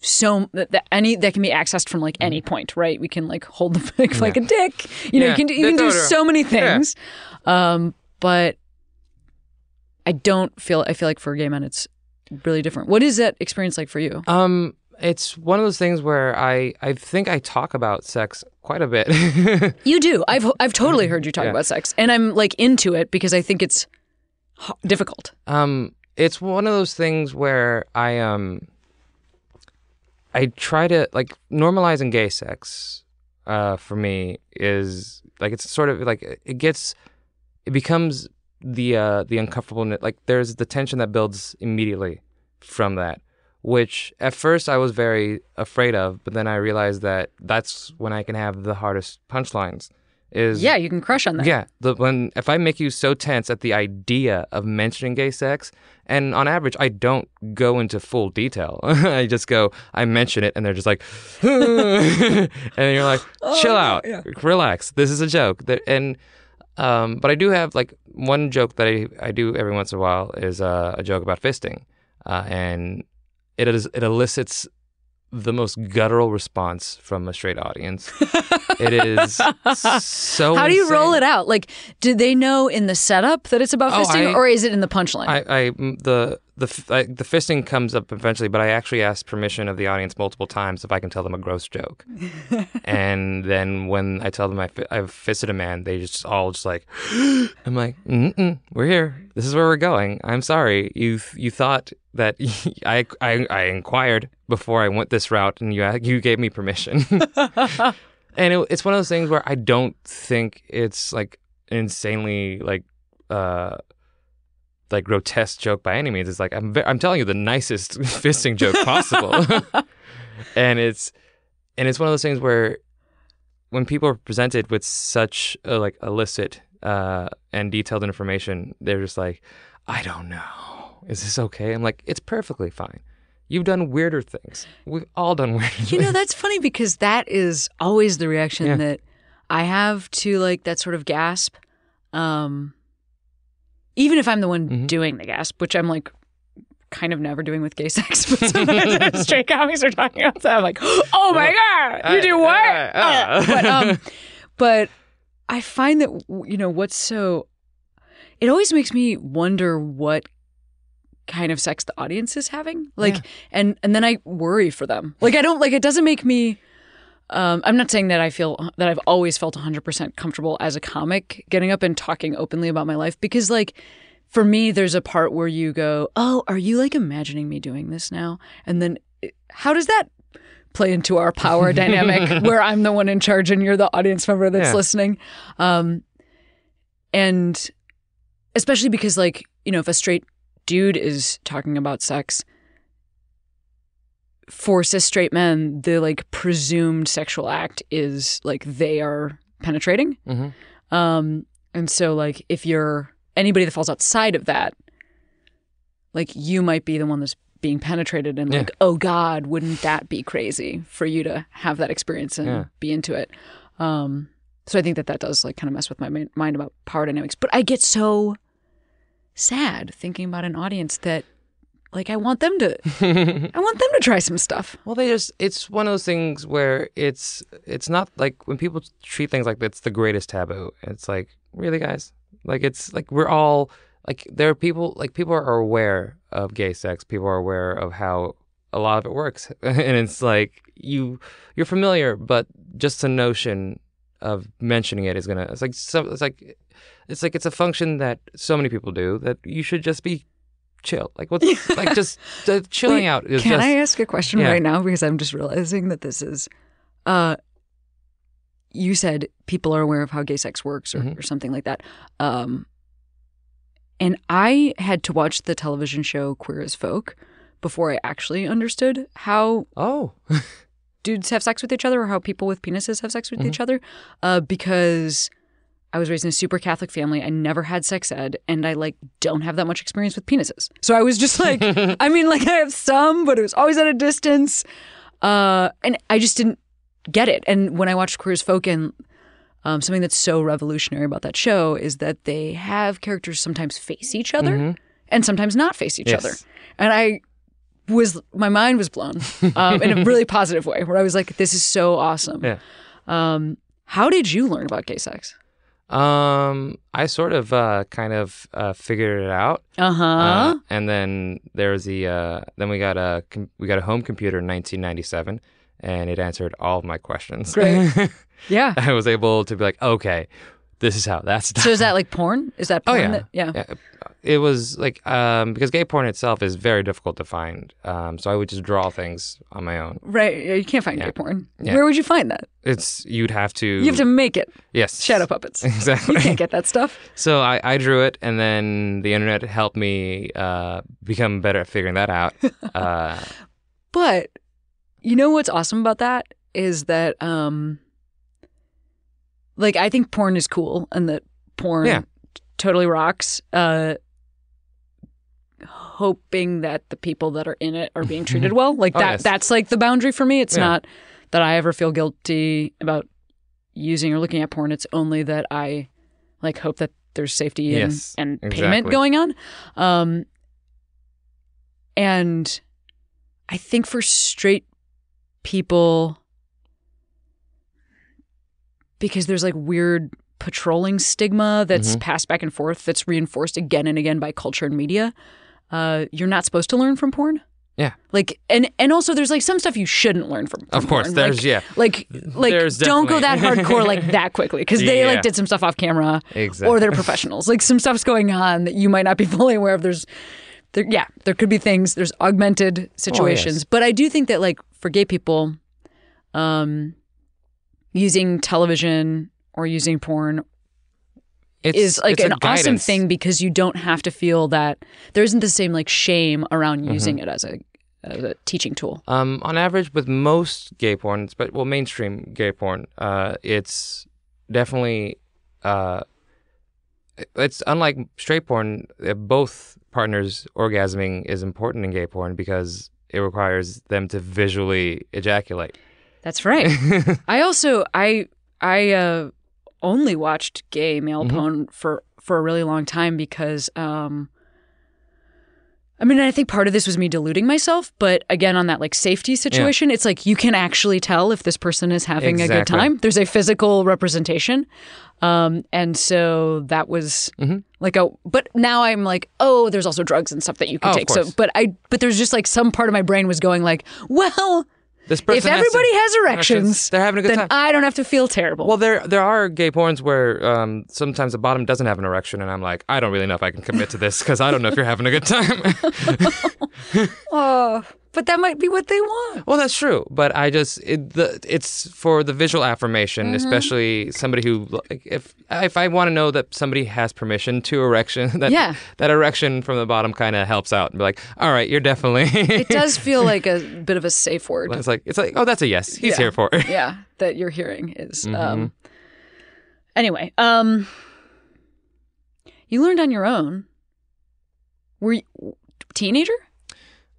so that, that any that can be accessed from like any point, right? We can like hold the like, like a dick. You know, Yeah. you can do, you can do so many things. Um, but I don't feel I feel like for gay men it's really different. What is that experience like for you? Um, it's one of those things where I I think I talk about sex quite a bit. You do. I've I've totally heard you talk Yeah. about sex, and I'm like into it because I think it's difficult. Um, it's one of those things where I um I try to like normalizing gay sex uh for me is like it's sort of like it gets it becomes the uh the uncomfortableness like there's the tension that builds immediately from that which at first I was very afraid of but then I realized that that's when I can have the hardest punchlines is Yeah, you can crush on that. yeah, the when if I make you so tense at the idea of mentioning gay sex, and on average I don't go into full detail. I just go, I mention it, and they're just like, and you're like, chill out, relax. This is a joke. And um, but I do have like one joke that I, I do every once in a while is uh, a joke about fisting, uh, and it is it elicits the most guttural response from a straight audience. it is so. How do you roll it out? Like, do they know in the setup that it's about Oh, fisting, I- or is it in the punchline? I the the f- I, the fisting comes up eventually, but I actually asked permission of the audience multiple times if I can tell them a gross joke, and then when I tell them I I've fisted a man, they just all just like, I'm like, Mm-mm, we're here. This is where we're going. I'm sorry, you you thought that I, I I inquired before I went this route, and you you gave me permission. and it, it's one of those things where I don't think it's like insanely like uh like grotesque joke by any means. It's like I'm I'm telling you the nicest fisting joke possible, and it's and it's one of those things where when people are presented with such uh, like illicit uh, and detailed information, they're just like, I don't know, is this okay? I'm like, it's perfectly fine. You've done weirder things. We've all done weirder things. You know, that's funny because that is always the reaction Yeah. that I have to like that sort of gasp. Um, even if I'm the one Mhm. doing the gasp, which I'm like kind of never doing with gay sex, but sometimes straight comics are talking about that, I'm like, oh my God, you do what? Uh. Uh, but, um, but I find that, you know, what's so, it always makes me wonder what kind of sex the audience is having like Yeah. and and then i worry for them like i don't like it doesn't make me um, I'm not saying that I feel that I've always felt 100% comfortable as a comic getting up and talking openly about my life because, like, for me, there's a part where you go, Oh, are you like imagining me doing this now? And then it- how does that play into our power dynamic where I'm the one in charge and you're the audience member that's Yeah. listening? Um, and especially because, like, you know, if a straight dude is talking about sex, for cis straight men, the like presumed sexual act is like they are penetrating. Mhm. Um, and so like if you're anybody that falls outside of that, like you might be the one that's being penetrated and Yeah. like, oh God, wouldn't that be crazy for you to have that experience and Yeah. be into it? Um, so I think that that does like kind of mess with my mind about power dynamics. But I get so sad thinking about an audience that like I want them to I want them to try some stuff. Well, they just it's one of those things where it's it's not like when people treat things like that's the greatest taboo. It's like, really guys? Like it's like we're all like there are people like people are aware of gay sex. People are aware of how a lot of it works. and it's like you you're familiar, but just the notion of mentioning it is going to it's like so it's like it's like it's a function that so many people do that you should just be chill. Like what's like just uh, chilling Wait, out is Can just I ask a question Yeah. right now because I'm just realizing that this is uh you said people are aware of how gay sex works or, Mhm. or something like that. Um and I had to watch the television show Queer as Folk before I actually understood how Oh. dudes have sex with each other or how people with penises have sex with Mm-hmm. each other uh, because I was raised in a super Catholic family. I never had sex ed and I like don't have that much experience with penises. So I was just like, I mean, like I have some, but it was always at a distance. Uh, and I just didn't get it. And when I watched Queer as Folk and um, something that's so revolutionary about that show is that they have characters sometimes face each other and sometimes not face each Yes. other. And I was my mind was blown um, in a really positive way where I was like, this is so awesome. Yeah. Um, how did you learn about gay sex? Um, I sort of uh, kind of uh, figured it out, Uh-huh. uh, and then there was the uh, then we got a com- we got a home computer in 1997, and it answered all of my questions. Great. yeah. I was able to be like, okay, this is how that's done. So is that like porn? Is that oh porn? yeah. That, yeah. yeah. It was like um, because gay porn itself is very difficult to find, um, so I would just draw things on my own. Right. You can't find Yeah. gay porn. Yeah. Where would you find that? It's you'd have to You have to make it. yes Shadow puppets. exactly You can't get that stuff. So I, I drew it, and then the internet helped me uh, become better at figuring that out. Uh, But you know what's awesome about that is that um like I think porn is cool and that porn Yeah. totally rocks. Uh hoping that the people that are in it are being treated well. Like Oh, that yes. that's like the boundary for me. It's Yeah. not that I ever feel guilty about using or looking at porn. It's only that I like hope that there's safety and, Yes, and payment exactly. going on. Um and I think for straight people, because there's like weird patrolling stigma that's Mhm. passed back and forth, that's reinforced again and again by culture and media. Uh, you're not supposed to learn from porn. Yeah. Like and and also there's like some stuff you shouldn't learn from. Porn. Of course, porn. there's like, yeah, like like There's don't go that hardcore like that quickly because they Yeah. like did some stuff off camera exactly. or they're professionals. Like some stuff's going on that you might not be fully aware of. There's, there, yeah, there could be things. There's augmented situations, but I do think that like for gay people, um, using television or using porn it's, is like an awesome thing because you don't have to feel that there isn't the same like shame around Mm-hmm. using it as a as a teaching tool. Um, on average, with most gay porn, but well, mainstream gay porn, uh, it's definitely uh, it's unlike straight porn. uh, Both partners orgasming is important in gay porn because it requires them to visually ejaculate. That's right. I also I I uh, only watched gay male Mm-hmm. porn for for a really long time because um I mean I think part of this was me deluding myself, but again on that like safety situation, it's like you can actually tell if this person is having a good time. There's a physical representation. Um and so that was Mhm. like a but now I'm like, oh, there's also drugs and stuff that you can Oh, take. So but I but there's just like some part of my brain was going like, well, This person if has to- everybody has erections, they're having a good then time. I don't have to feel terrible. Well, there there are gay porns where um, sometimes the bottom doesn't have an erection, and I'm like, I don't really know if I can commit to this because I don't know if you're having a good time. oh, but that might be what they want. well, that's true, but I just it, the it's for the visual affirmation, Mm-hmm. especially somebody who like, if if I want to know that somebody has permission to erection, that Yeah. that erection from the bottom kind of helps out and be like, all right, you're definitely. It does feel like a bit of a safe word. it's like it's like oh, that's a yes. He's Yeah. here for it. yeah, that you're hearing is. Mm-hmm. Um, anyway, um, you learned on your own. Were you teenager?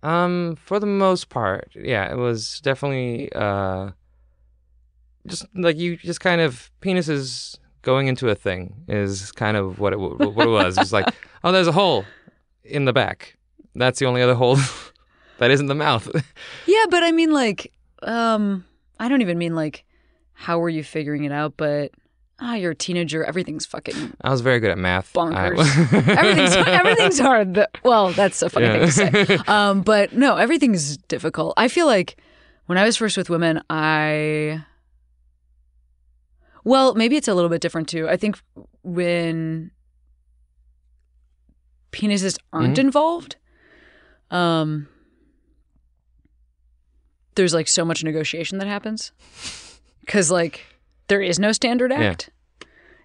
Um, for the most part, yeah, it was definitely uh, just like you just kind of penises going into a thing is kind of what it what it was. It's like, oh, there's a hole in the back. That's the only other hole that isn't the mouth. Yeah, but I mean, like, um, I don't even mean like, how were you figuring it out? But ah, you're a teenager. Everything's fucking I was very good at math. I- bonkers. everything's everything's hard. Well, that's a funny thing to say. Um, but no, everything's difficult. I feel like when I was first with women, I well, maybe it's a little bit different too. I think when penises aren't Mm-hmm. involved, um, there's like so much negotiation that happens because like there is no standard Yeah. act,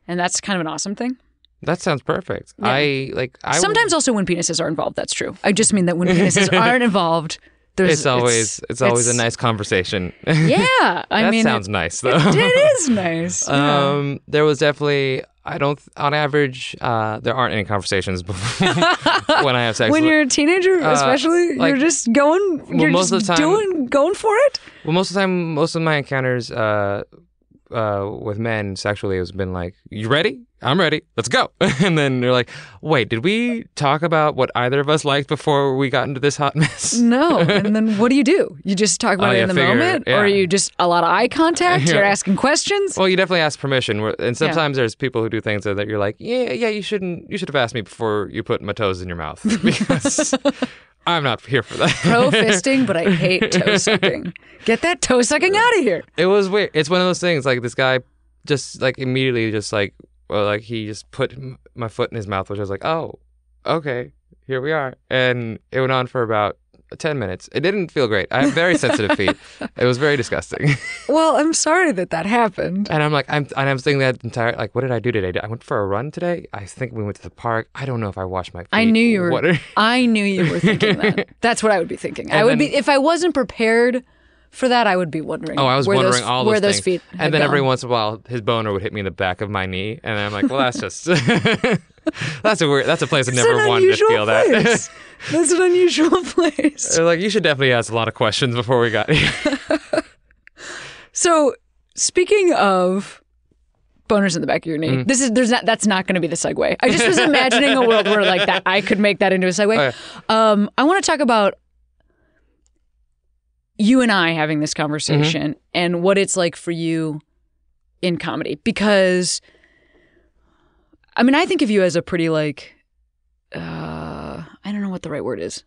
and that's kind of an awesome thing. that sounds perfect. I like. I would- Sometimes also when penises are involved, that's true. I just mean that when penises aren't involved, there's it's always it's, always a nice conversation. Yeah, I mean. that mean, sounds nice though. it, it is nice. yeah. Um, there was definitely. I don't. On average, uh, there aren't any conversations before when I have sex. when you're a teenager, especially, like- you're just going. You're most just of the time- doing, going for it. well, most of the time, most of my encounters uh, uh, with men sexually has been like, "You ready? I'm ready. Let's go." and then they're like, "Wait, did we talk about what either of us liked before we got into this hot mess?" No, and then what do you do? You just talk about Oh, it yeah, in the figure- moment, yeah. or you just a lot of eye contact. Yeah. You're asking questions. Well, you definitely ask permission, and sometimes there's people who do things that you're like, yeah, yeah, you shouldn't, you should have asked me before you put my toes in your mouth because I'm not here for that. Pro fisting, but I hate toe sucking. Get that toe sucking out of here. It was weird. It's one of those things. Like this guy, just like immediately, just like, well, like he just put m- my foot in his mouth, which I was like, oh, okay, here we are, and it went on for about ten minutes. It didn't feel great. I have very sensitive feet. It was very disgusting. Well, I'm sorry that that happened. And I'm like, I'm, and I'm thinking that entire, like, what did I do today? I went for a run today. I think we went to the park. I don't know if I washed my feet. I knew you were. Are- I knew you were thinking that. That's what I would be thinking. I would then- be if I wasn't prepared for that. I would be wondering. Oh, I was where wondering those, all where those those things. feet. had and then every once in a while, his boner would hit me in the back of my knee, and I'm like, well, that's just that's a weird. That's a place I never wanted to feel place. That's an unusual place. They're like, you should definitely ask a lot of questions before we got here. So, speaking of boners in the back of your knee, Mm-hmm. this is there's not that's not going to be the segue. I just was imagining a world where like that I could make that into a segue. Oh, Um, I want to talk about you and I having this conversation Mm-hmm. and what it's like for you in comedy because I mean I think of you as a pretty like uh I don't know what the right word is.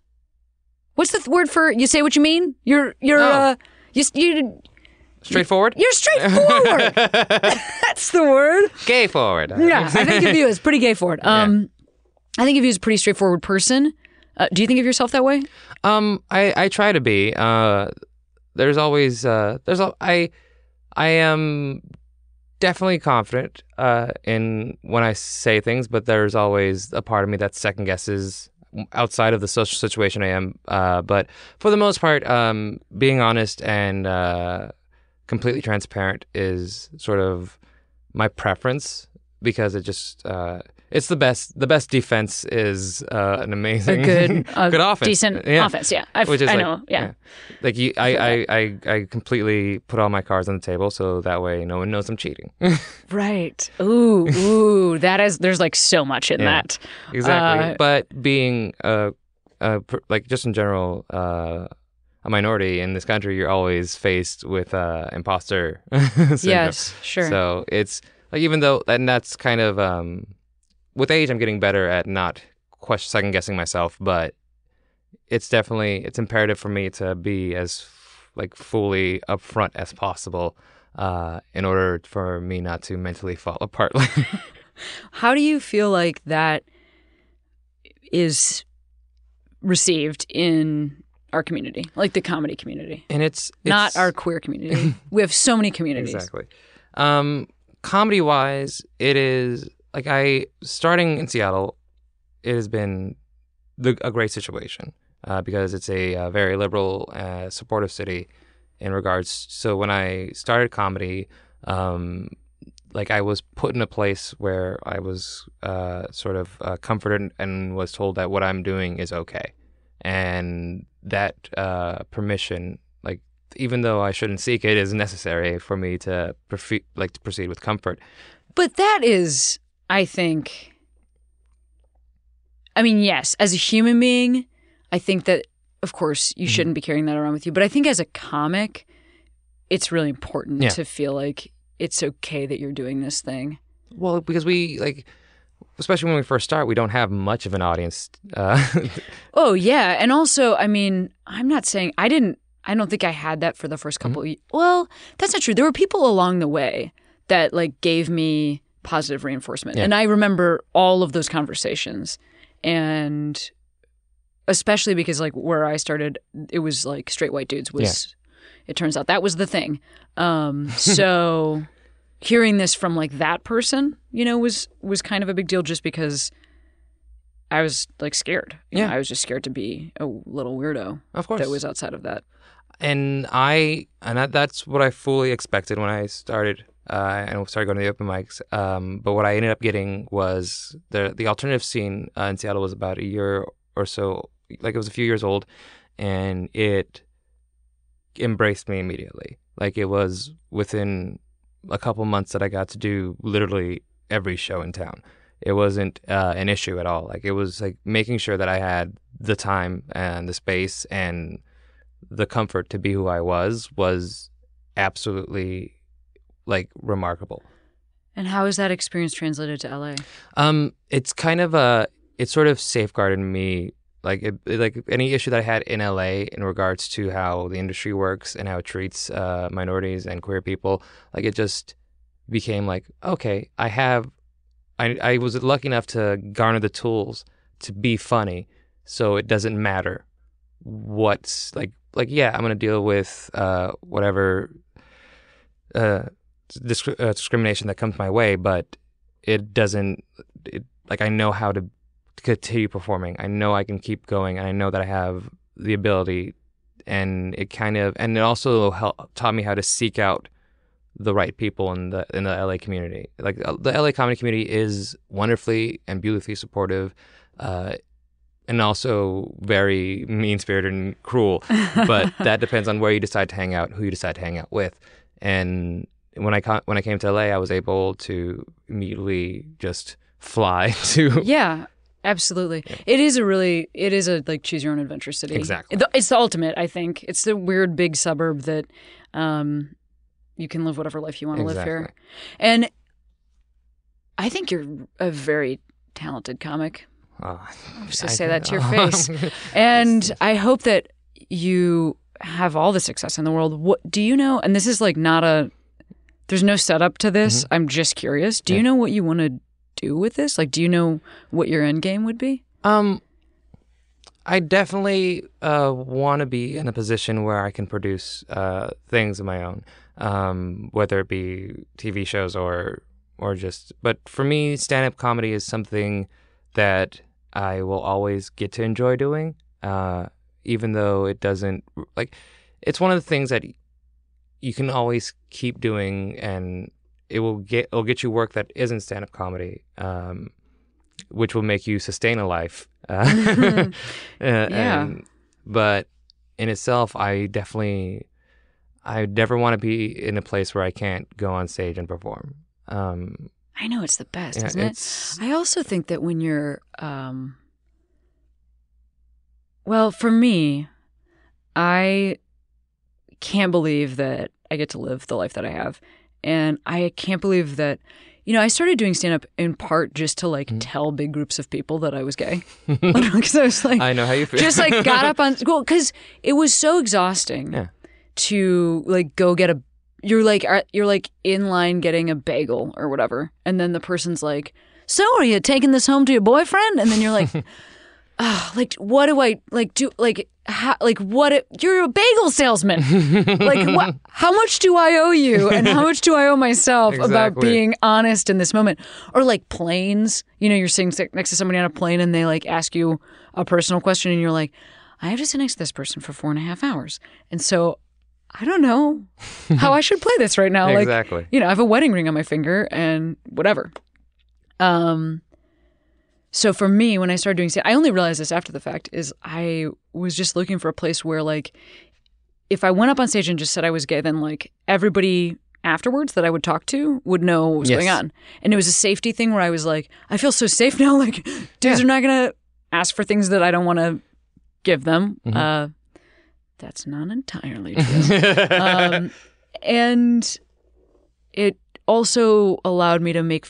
What's the th- word for you say what you mean? You're you're Oh. uh you you Straightforward. you're straightforward. That's the word. Gay forward. Yeah, I think of you as pretty gay forward. Um, I think of you as a pretty straightforward person. Uh, do you think of yourself that way? Um, I I try to be. Uh, there's always uh, there's al- I I am definitely confident uh in when I say things, but there's always a part of me that second guesses outside of the social situation I am. Uh, but for the most part, um, being honest and uh, completely transparent is sort of my preference because it just uh, it's the best. The best defense is uh, an amazing, A good, a good offense, decent Yeah. offense. Yeah, I've, Which is I like, know. Yeah. like you, I, I, I, I completely put all my cards on the table, so that way no one knows I'm cheating. right. Ooh, ooh, that is. There's like so much in Yeah. that. exactly. Uh, but being uh, per- like just in general, uh, a minority in this country, you're always faced with uh, imposter syndrome. Yes, sure. So it's like even though and that's kind of um, with age, I'm getting better at not question second guessing myself, but it's definitely it's imperative for me to be as like fully upfront as possible, uh, in order for me not to mentally fall apart. How do you feel like that is received in our community, like the comedy community, and it's, not our queer community? we have so many communities. Exactly. Um, comedy wise, it is like I starting in Seattle. It has been the, a great situation uh, because it's a, uh very liberal, uh, supportive city in regards. So when I started comedy, um, like I was put in a place where I was uh, sort of uh, comforted and was told that what I'm doing is okay, and that uh, permission, like even though I shouldn't seek it, is necessary for me to like to proceed with comfort. But that is, I think, I mean, yes, as a human being, I think that, of course, you Mhm. shouldn't be carrying that around with you. But I think as a comic, it's really important Yeah. to feel like it's okay that you're doing this thing. Well, because we like, especially when we first start, we don't have much of an audience. Uh, Oh, yeah. And also, I mean, I'm not saying I didn't, I don't think I had that for the first couple of Well, that's not true. There were people along the way that like gave me positive reinforcement. Yeah. And I remember all of those conversations. And especially because like where I started, it was like straight white dudes was it turns out that was the thing. Um so hearing this from like that person, you know, was was kind of a big deal just because I was like scared. You know, Yeah. I was just scared to be a little weirdo of course, that was outside of that. and I and that, that's what I fully expected when I started uh, and started going to the open mics. Um, but what I ended up getting was the the alternative scene uh, in Seattle was about a year or so, like it was a few years old, and it embraced me immediately. Like it was within a couple months that I got to do literally every show in town. It wasn't uh, an issue at all. Like it was like making sure that I had the time and the space and the comfort to be who I was was absolutely like remarkable. And how is that experience translated to LA? Um, it's kind of a it sort of safeguarded me like it, like any issue that I had in LA in regards to how the industry works and how it treats uh, minorities and queer people. Like it just became like okay, I have I I was lucky enough to garner the tools to be funny, so it doesn't matter what's like like yeah I'm gonna deal with uh, whatever uh, disc- uh, discrimination that comes my way, but it doesn't it, like I know how to continue performing. I know I can keep going, and I know that I have the ability. And it kind of and it also helped, taught me how to seek out the right people in the in the LA community. Like uh, the LA comedy community is wonderfully and beautifully supportive, uh, and also very mean spirited and cruel. But that depends on where you decide to hang out, who you decide to hang out with. And when I co- when I came to LA, I was able to immediately just fly to Yeah, absolutely. It is a really, it is a like choose your own adventure city. Exactly. It's the ultimate, I think. It's the weird big suburb that um, you can live whatever life you want to live here. And I think you're a very talented comic. Uh, I'm just gonna say that to your face. And I hope that you have all the success in the world. What do you know? And this is like not a. There's no setup to this. I'm just curious. Do you Mm-hmm. Know what you want to do with this? Like, do you know what your end game would be? Um, I definitely uh, want to be in a position where I can produce uh, things of my own, um, whether it be TV shows or or just. But for me, stand-up comedy is something that I will always get to enjoy doing, uh, even though it doesn't like. It's one of the things that you can always keep doing, and it will get it'll get you work that isn't stand-up comedy. Um, which will make you sustain a life. Uh, Yeah. and- but in itself, I definitely, I never want to be in a place where I can't go on stage and perform. Um, I know it's the best, yeah, isn't it? I also think that when you're, um, well, for me, I can't believe that I get to live the life that I have. And I can't believe that, you know, I started doing stand up in part just to like mm-hmm. tell big groups of people that I was gay. Because I was like, I know how you feel. just like got up on, well, because it was so exhausting Yeah. to like go get a you're like you're like in line getting a bagel or whatever and then the person's like so are you taking this home to your boyfriend and then you're like oh, like what do i like do like how, like what it, you're a bagel salesman. Like what how much do i owe you and how much do i owe myself about being honest in this moment? Or like planes. You know you're sitting next to somebody on a plane and they like ask you a personal question and you're like i have to sit next to this person for four and a half hours. And so i don't know how i should play this right now. Like exactly. you know, I have a wedding ring on my finger and whatever. Um, so for me, when I started doing, sta- I only realized this after the fact. Is I was just looking for a place where, like, if I went up on stage and just said I was gay, then like everybody afterwards that I would talk to would know what was Yes. going on, and it was a safety thing where I was like, I feel so safe now. Like, dudes Yeah. are not gonna ask for things that I don't want to give them. Mhm. Uh, that's not entirely true um, and it also allowed me to make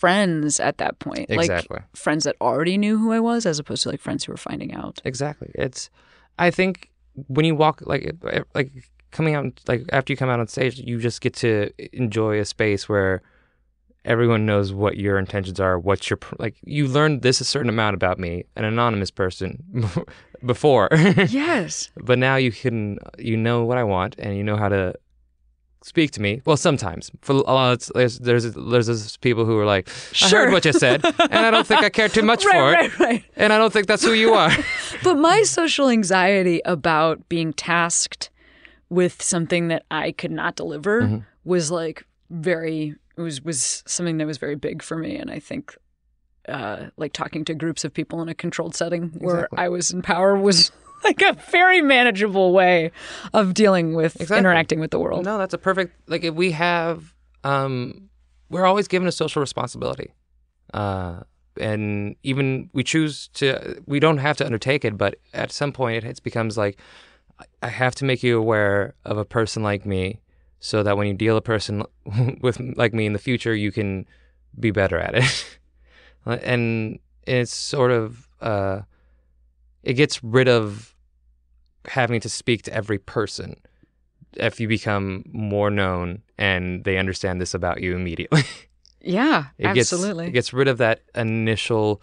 friends at that point Exactly. like friends that already knew who i was as opposed to like friends who were finding out Exactly. It's, I think when you walk like like coming out like after you come out on stage, you just get to enjoy a space where everyone knows what your intentions are, what your like. You learned this a certain amount about me, an anonymous person, before, yes but now you can you know what I want and you know how to speak to me. Well, sometimes for a lot, of, there's there's there's people who are like, I Sure. heard what you said, and I don't think I care too much right for it, right right and I don't think that's who you are. but my social anxiety about being tasked with something that i could not deliver Mm-hmm. was like very it was was something that was very big for me and i think uh, like talking to groups of people in a controlled setting where Exactly. I was in power was like a very manageable way of dealing with Exactly. interacting with the world. No, that's a perfect like if we have um we're always given a social responsibility. Uh and even we choose to we don't have to undertake it, but at some point it, it becomes like I- I have to make you aware of a person like me so that when you deal a person with like me in the future you can be better at it. and it's sort of uh it gets rid of having to speak to every person if you become more known and they understand this about you immediately. Yeah, it absolutely. Gets, it gets rid of that initial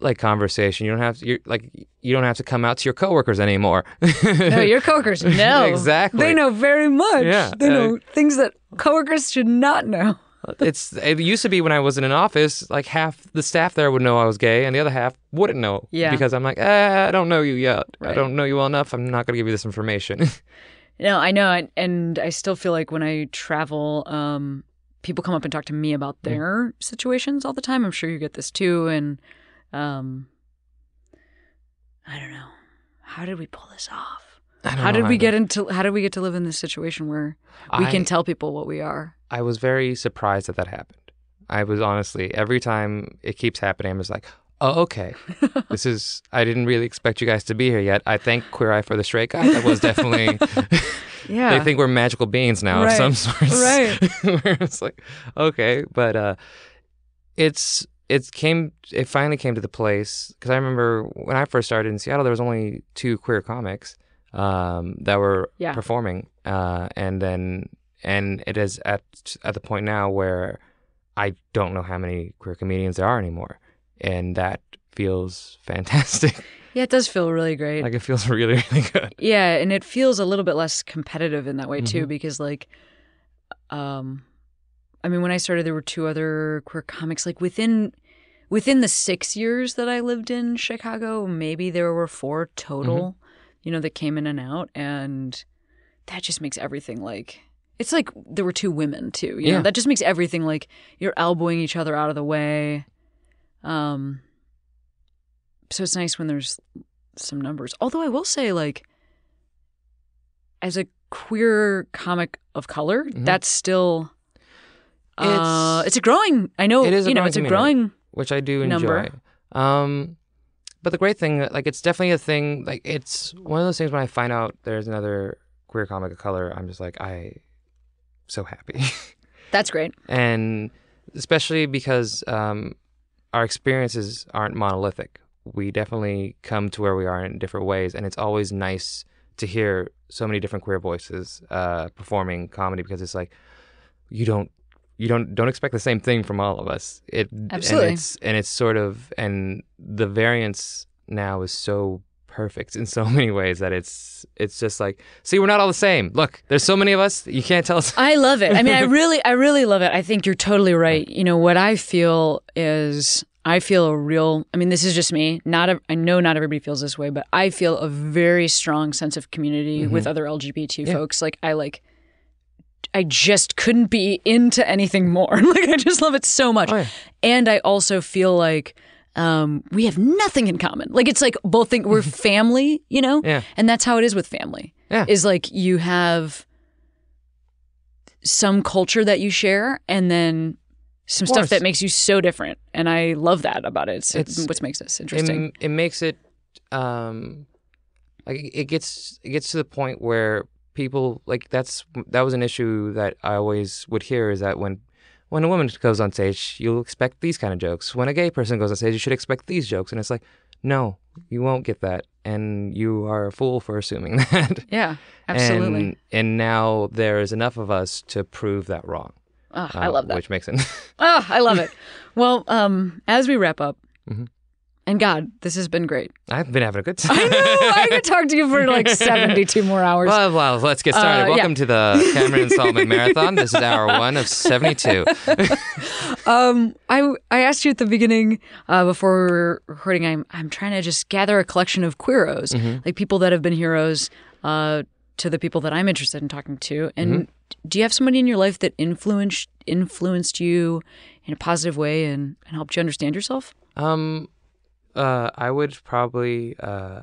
like conversation. You don't have to you're, like you don't have to come out to your coworkers anymore. no, your coworkers know. Exactly. They know very much. Yeah, They uh, know things that coworkers should not know. It's it used to be when I was in an office, like half the staff there would know I was gay, and the other half wouldn't know. Yeah. Because I'm like, eh, I don't know you yet. I don't know you well enough. I'm not going to give you this information. No, I know, and, and I still feel like when I travel, um, people come up and talk to me about their situations all the time. I'm sure you get this too, and um, I don't know. How did we pull this off? I don't How know did we either. get into? How did we get to live in this situation where we I- can tell people what we are? I was very surprised that that happened. I was honestly every time it keeps happening, I'm just like, oh, okay. this is. I didn't really expect you guys to be here yet. I thank Queer Eye for the Straight Guy. That was definitely. Yeah, they think we're magical beings now Right. of some sort. Right. It's like, okay, but uh, it's it came. It finally came to the place because I remember when I first started in Seattle, there was only two queer comics um, that were Yeah. performing, uh, and then and it is at at the point now where I don't know how many queer comedians there are anymore, and that feels fantastic. yeah, it does feel really great. like it feels really really good. Yeah, and it feels a little bit less competitive in that way too, Mhm. because like, um, I mean, when I started, there were two other queer comics. Like within within the six years that I lived in Chicago, maybe there were four total. You know, that came in and out, and that just makes everything like. It's like there were two women too. You know, that just makes everything like you're elbowing each other out of the way. Um. So it's nice when there's some numbers. Although I will say, like, as a queer comic of color, Mhm. that's still uh, It's- it's a growing. I know It is you know it's a growing. which I do enjoy. Um, but the great thing, like, it's definitely a thing. Like, it's one of those things when I find out there's another queer comic of color, I'm just like, I so happy, That's great. and especially because um, our experiences aren't monolithic. We definitely come to where we are in different ways, and it's always nice to hear so many different queer voices uh, performing comedy because it's like you don't you don't don't expect the same thing from all of us. It Absolutely. and it's and it's sort of and the variance now is so perfect in so many ways that it's it's just like see we're not all the same. Look, there's so many of us you can't tell us. I love it. I mean, I really, I really love it. I think you're totally right. You know, what I feel is I feel a real, I mean, this is just me. Not, a, I know not everybody feels this way, but I feel a very strong sense of community mm-hmm. with other LGBT folks. Like, I like, I just couldn't be into anything more. like, I just love it so much. Oh, yeah. And I also feel like, um, we have nothing in common. Like it's like both think we're family, you know? Yeah. And that's how it is with family. Yeah. Is like you have some culture that you share and then some stuff that makes you so different. And I love that about it. It's, It's- what makes this interesting. It, it makes it um like it gets it gets to the point where people like that's that was an issue that I always would hear is that when when a woman goes on stage, you'll expect these kind of jokes. When a gay person goes on stage, you should expect these jokes. And it's like, no, you won't get that, and you are a fool for assuming that. yeah, absolutely. And, and now there is enough of us to prove that wrong. oh, I uh, love that. Which makes it. Oh, I love it. well, um, as we wrap up, Mhm. And God, this has been great. I've been having a good time. I know. I could talk to you for like 72 more hours. Well, well, let's get started. Uh, yeah. Welcome to the Cameron and Solomon Marathon. This is hour one of 72. Um, I I asked you at the beginning uh, before we were recording. I'm I'm trying to just gather a collection of queeros, like people that have been heroes uh, to the people that I'm interested in talking to. And do you have somebody in your life that influenced influenced you in a positive way and, and helped you understand yourself? Um, uh, I would probably, uh,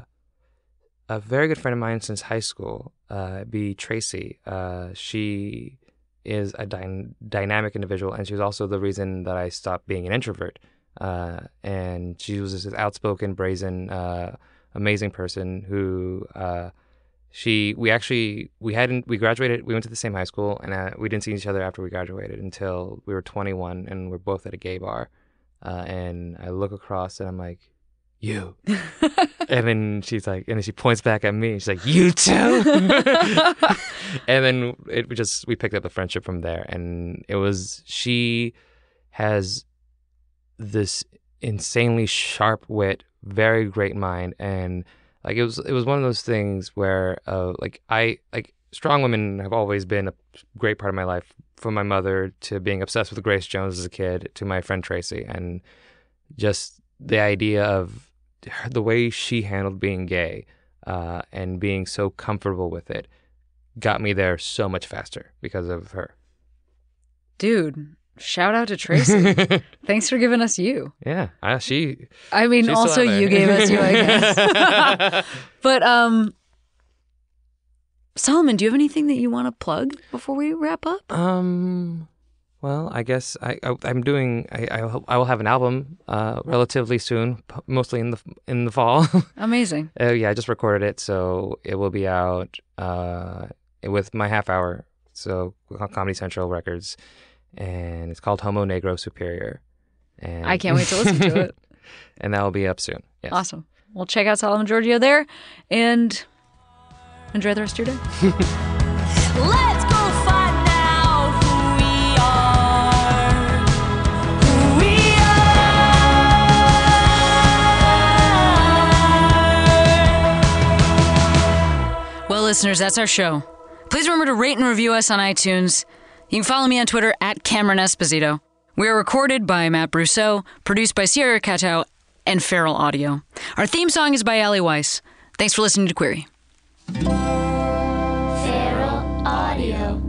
a very good friend of mine since high school, uh, be Tracy. Uh, she is a dy- dynamic individual, and she was also the reason that I stopped being an introvert. Uh, and she was this outspoken, brazen, uh, amazing person who, she we actually we hadn't we graduated we went to the same high school and uh, we didn't see each other after we graduated until we were 21 and we're both at a gay bar uh, and I look across and I'm like you. And then she's like and then she points back at me she's like you too. And then it we just we picked up the friendship from there. And it was she has this insanely sharp wit very great mind. And like it was it was one of those things where uh like I like strong women have always been a great part of my life from my mother to being obsessed with Grace Jones as a kid to my friend Tracy. And just the idea of her, the way she handled being gay uh, and being so comfortable with it got me there so much faster because of her. Dude, shout out to Tracy. Thanks for giving us you. yeah, I, she. I mean, also you gave us you, I guess. but um, Solomon, do you have anything that you want to plug before we wrap up? Um. Well, I guess I, I I'm doing I I, I will have an album uh relatively soon, mostly in the in the fall. Amazing. uh, yeah, I just recorded it, so it will be out uh with my half hour. So Comedy Central Records, and it's called Homo Negro Superior. And I can't wait to listen to it. and that will be up soon. Yes. Awesome. Well, check out Solomon Georgio there and enjoy the rest of your day. listeners, that's our show. Please remember to rate and review us on iTunes. You can follow me on Twitter at Cameron Esposito. We are recorded by Matt Brousseau, produced by Sierra Katow and Feral Audio. Our theme song is by Ali Weiss. Thanks for listening to Queery. Feral Audio.